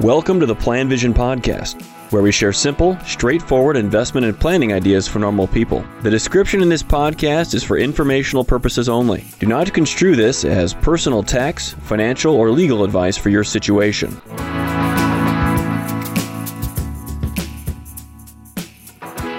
Welcome to the Plan Vision Podcast, where we share simple, straightforward investment and planning ideas for normal people. The description in this podcast is for informational purposes only. Do not construe this as personal tax, financial, or legal advice for your situation.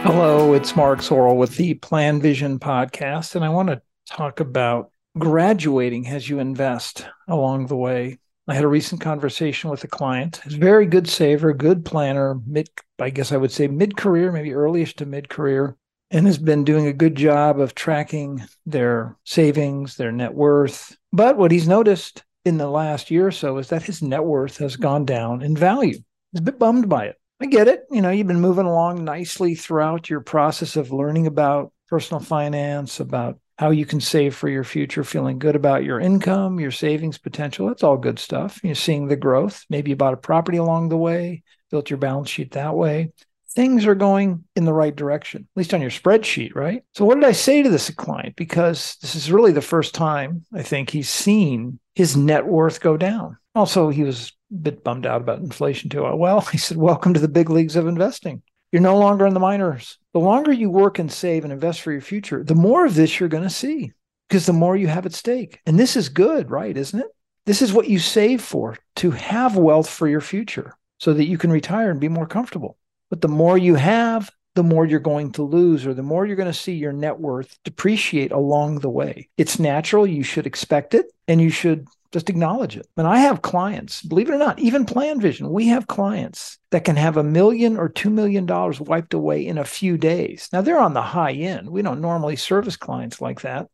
Hello, it's Mark Zoril with the Plan Vision podcast, and I want to talk about graduating as you invest along the way. I had a recent conversation with a client. He's a very good saver, good planner, mid I guess I would say mid-career, maybe earliest to mid-career, and has been doing a good job of tracking their savings, their net worth. But what he's noticed in the last year or so is that his net worth has gone down in value. He's a bit bummed by it. I get it. You know, you've been moving along nicely throughout your process of learning about personal finance, about how you can save for your future, feeling good about your income, your savings potential. That's all good stuff. You're seeing the growth. Maybe you bought a property along the way, built your balance sheet that way. Things are going in the right direction, at least on your spreadsheet, right? So, what did I say to this client? Because this is really the first time I think he's seen his net worth go down. Also, he was a bit bummed out about inflation too. Well, he said, Welcome to the big leagues of investing. You're no longer in the minors. The longer you work and save and invest for your future, the more of this you're going to see because the more you have at stake. And this is good, right? Isn't it? This is what you save for to have wealth for your future so that you can retire and be more comfortable. But the more you have, the more you're going to lose, or the more you're going to see your net worth depreciate along the way. It's natural. You should expect it and you should just acknowledge it. And I have clients, believe it or not, even Plan Vision, we have clients that can have a million or two million dollars wiped away in a few days. Now they're on the high end. We don't normally service clients like that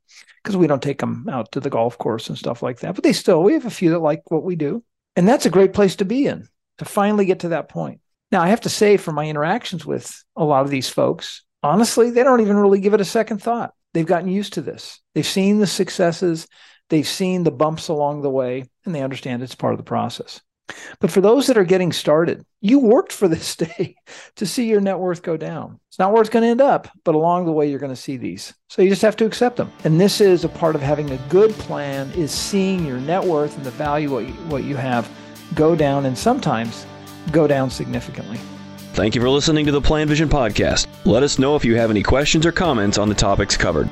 because we don't take them out to the golf course and stuff like that. But they still, we have a few that like what we do. And that's a great place to be in to finally get to that point. Now, I have to say, from my interactions with a lot of these folks, honestly, they don't even really give it a second thought. They've gotten used to this. They've seen the successes, they've seen the bumps along the way, and they understand it's part of the process. But for those that are getting started, you worked for this day to see your net worth go down. It's not where it's going to end up, but along the way, you're going to see these. So you just have to accept them. And this is a part of having a good plan is seeing your net worth and the value what you, what you have go down and sometimes go down significantly. Thank you for listening to the Plan Vision Podcast. Let us know if you have any questions or comments on the topics covered.